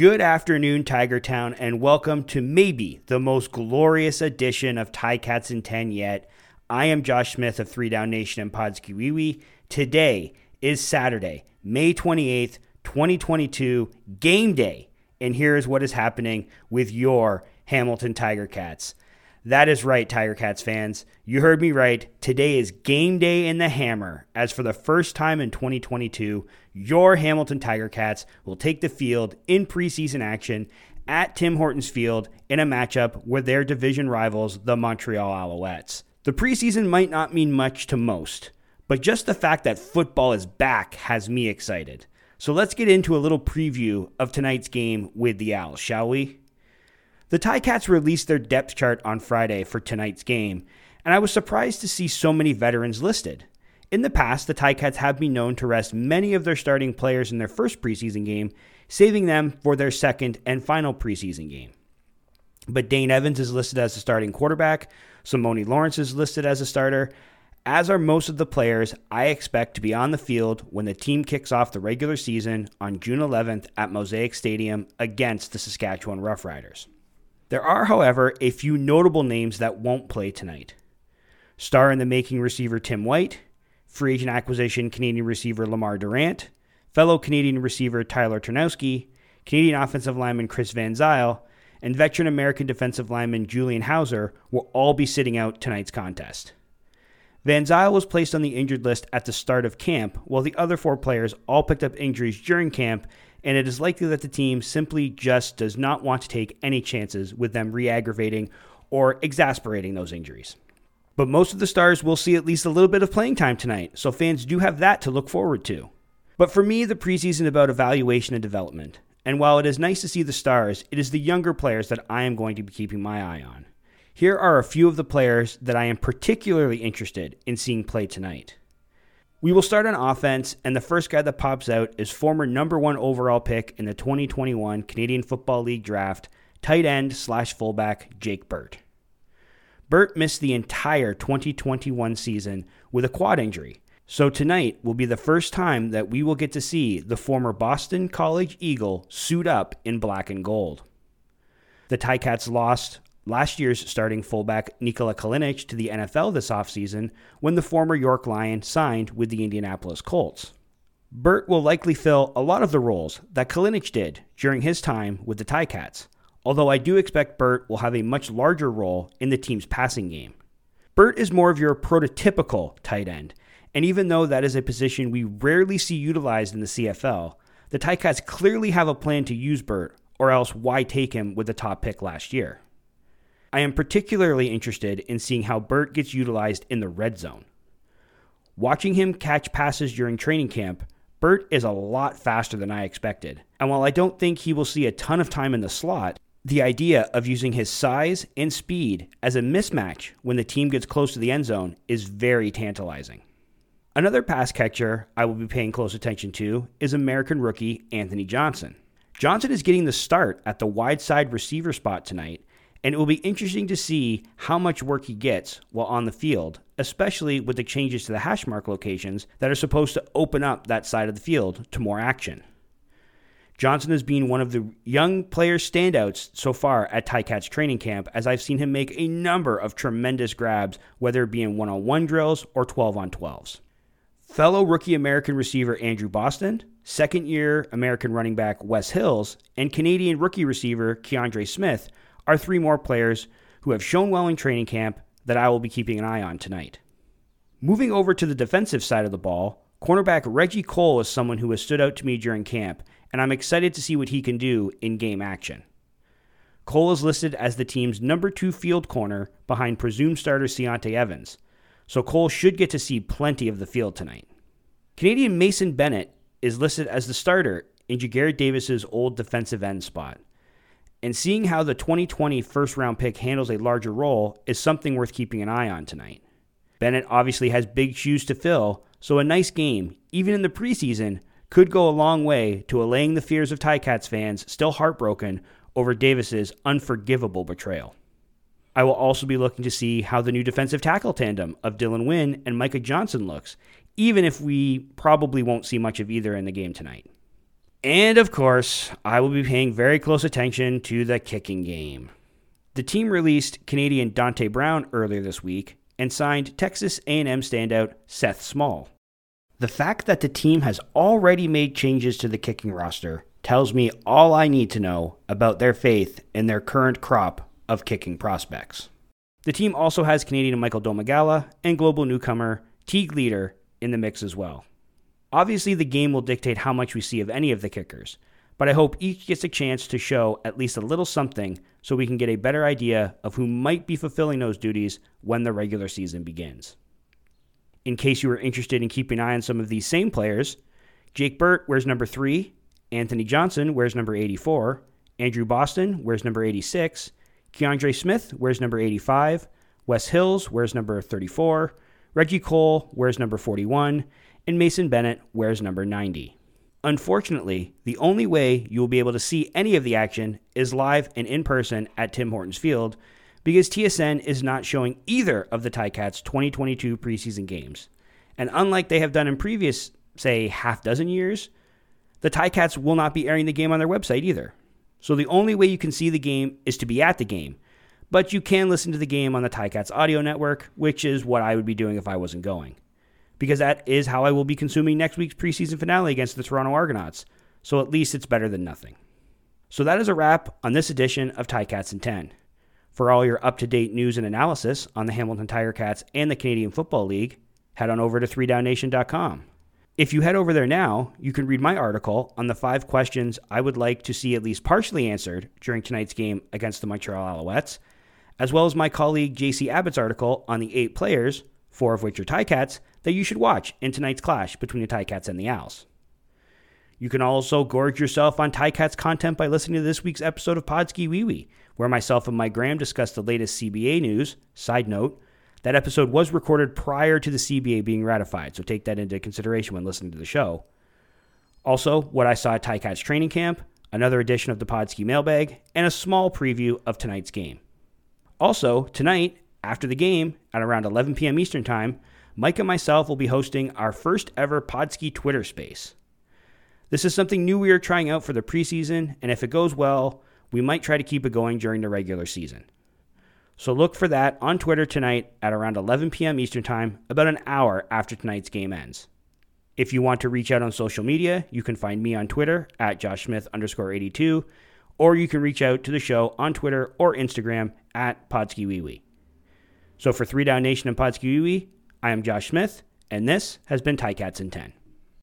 Good afternoon, Tiger Town, and welcome to maybe the most glorious edition of Ticats in 10 yet. I am Josh Smith of 3 Down Nation and Podski Wee Wee. Today is Saturday, May 28th, 2022, game day. And here is what is happening with your Hamilton Tiger Cats. That is right, Tiger Cats fans. You heard me right. Today is game day in the Hammer, as for the first time in 2022, your Hamilton Tiger Cats will take the field in preseason action at Tim Hortons Field in a matchup with their division rivals, the Montreal Alouettes. The preseason might not mean much to most, but just the fact that football is back has me excited. So let's get into a little preview of tonight's game with the Owls, shall we? The Ticats released their depth chart on Friday for tonight's game, and I was surprised to see so many veterans listed. In the past, the Ticats have been known to rest many of their starting players in their first preseason game, saving them for their second and final preseason game. But Dane Evans is listed as the starting quarterback, Simoni Lawrence is listed as a starter, as are most of the players I expect to be on the field when the team kicks off the regular season on June 11th at Mosaic Stadium against the Saskatchewan Roughriders. There are, however, a few notable names that won't play tonight. Star in the making receiver Tim White, free agent acquisition Canadian receiver Lemar Durant, fellow Canadian receiver Tyler Ternowski, Canadian offensive lineman Chris Van Zeyl, and veteran American defensive lineman Julian Howsare will all be sitting out tonight's contest. Van Zeyl was placed on the injured list at the start of camp, while the other four players all picked up injuries during camp and it is likely that the team simply just does not want to take any chances with them re aggravating or exasperating those injuries. But most of the stars will see at least a little bit of playing time tonight, so fans do have that to look forward to. But for me, the preseason is about evaluation and development. And while it is nice to see the stars, it is the younger players that I am going to be keeping my eye on. Here are a few of the players that I am particularly interested in seeing play tonight. We will start on offense, and the first guy that pops out is former number one overall pick in the 2021 Canadian Football League draft, tight end slash fullback Jake Burt. Burt missed the entire 2021 season with a quad injury, so tonight will be the first time that we will get to see the former Boston College Eagle suit up in black and gold. The Ticats lost last year's starting fullback Nikola Kalinic to the NFL this offseason when the former York Lion signed with the Indianapolis Colts. Burt will likely fill a lot of the roles that Kalinic did during his time with the Ticats, although I do expect Burt will have a much larger role in the team's passing game. Burt is more of your prototypical tight end, and even though that is a position we rarely see utilized in the CFL, the Ticats clearly have a plan to use Burt, or else why take him with the top pick last year? I am particularly interested in seeing how Burt gets utilized in the red zone. Watching him catch passes during training camp, Burt is a lot faster than I expected. And while I don't think he will see a ton of time in the slot, the idea of using his size and speed as a mismatch when the team gets close to the end zone is very tantalizing. Another pass catcher I will be paying close attention to is American rookie Anthony Johnson. Johnson is getting the start at the wide side receiver spot tonight and it will be interesting to see how much work he gets while on the field, especially with the changes to the hash mark locations that are supposed to open up that side of the field to more action. Johnson has been one of the young players' standouts so far at Ticats training camp, as I've seen him make a number of tremendous grabs, whether it be in one on one drills or 12 on 12s. Fellow rookie American receiver Andrew Boston, second year American running back Wes Hills, and Canadian rookie receiver Kiondre Smith are three more players who have shown well in training camp that I will be keeping an eye on tonight. Moving over to the defensive side of the ball, cornerback Reggie Cole is someone who has stood out to me during camp, and I'm excited to see what he can do in game action. Cole is listed as the team's number two field corner behind presumed starter Ciante Evans, so Cole should get to see plenty of the field tonight. Canadian Mason Bennett is listed as the starter in Ja'Gared Davis's old defensive end spot. And seeing how the 2020 first round pick handles a larger role is something worth keeping an eye on tonight. Bennett obviously has big shoes to fill, so a nice game, even in the preseason, could go a long way to allaying the fears of Ticats fans still heartbroken over Davis's unforgivable betrayal. I will also be looking to see how the new defensive tackle tandem of Dylan Wynn and Micah Johnson looks, even if we probably won't see much of either in the game tonight. And of course, I will be paying very close attention to the kicking game. The team released Canadian Dante Brown earlier this week and signed Texas A&M standout Seth Small. The fact that the team has already made changes to the kicking roster tells me all I need to know about their faith in their current crop of kicking prospects. The team also has Canadian Michael Domagala and global newcomer Teague Leader in the mix as well. Obviously, the game will dictate how much we see of any of the kickers, but I hope each gets a chance to show at least a little something so we can get a better idea of who might be fulfilling those duties when the regular season begins. In case you are interested in keeping an eye on some of these same players, Jake Burt wears number 3, Anthony Johnson wears number 84, Andrew Boston wears number 86, Kiondre Smith wears number 85, Wes Hills wears number 34, Reggie Cole wears number 41, and Mason Bennett wears number 90. Unfortunately, the only way you will be able to see any of the action is live and in person at Tim Hortons Field because TSN is not showing either of the Ticats 2022 preseason games. And unlike they have done in previous, say, half dozen years, the Ticats will not be airing the game on their website either. So the only way you can see the game is to be at the game. But you can listen to the game on the Ticats audio network, which is what I would be doing if I wasn't going because that is how I will be consuming next week's preseason finale against the Toronto Argonauts. So at least it's better than nothing. So that is a wrap on this edition of Ticats in 10. For all your up to date news and analysis on the Hamilton Tiger Cats and the Canadian Football League, head on over to 3downnation.com. If you head over there now, you can read my article on the five questions I would like to see at least partially answered during tonight's game against the Montreal Alouettes, as well as my colleague JC Abbott's article on the eight players, four of which are Ticats, that you should watch in tonight's clash between the Ticats and the Owls. You can also gorge yourself on Ticats content by listening to this week's episode of Podski Wee Wee, where myself and Mike Graham discuss the latest CBA news. Side note, that episode was recorded prior to the CBA being ratified, so take that into consideration when listening to the show. Also, what I saw at Ticats training camp, another edition of the Podski mailbag, and a small preview of tonight's game. Also, tonight, after the game, at around 11 p.m. Eastern Time, Mike and myself will be hosting our first ever Podski Twitter space. This is something new we are trying out for the preseason, and if it goes well, we might try to keep it going during the regular season. So look for that on Twitter tonight at around 11 p.m. Eastern Time, about an hour after tonight's game ends. If you want to reach out on social media, you can find me on Twitter at Josh Smith underscore 82, or you can reach out to the show on Twitter or Instagram at PodskiWeeWee. So for 3 Down Nation and Podski I am Josh Smith, and this has been Ticats in 10.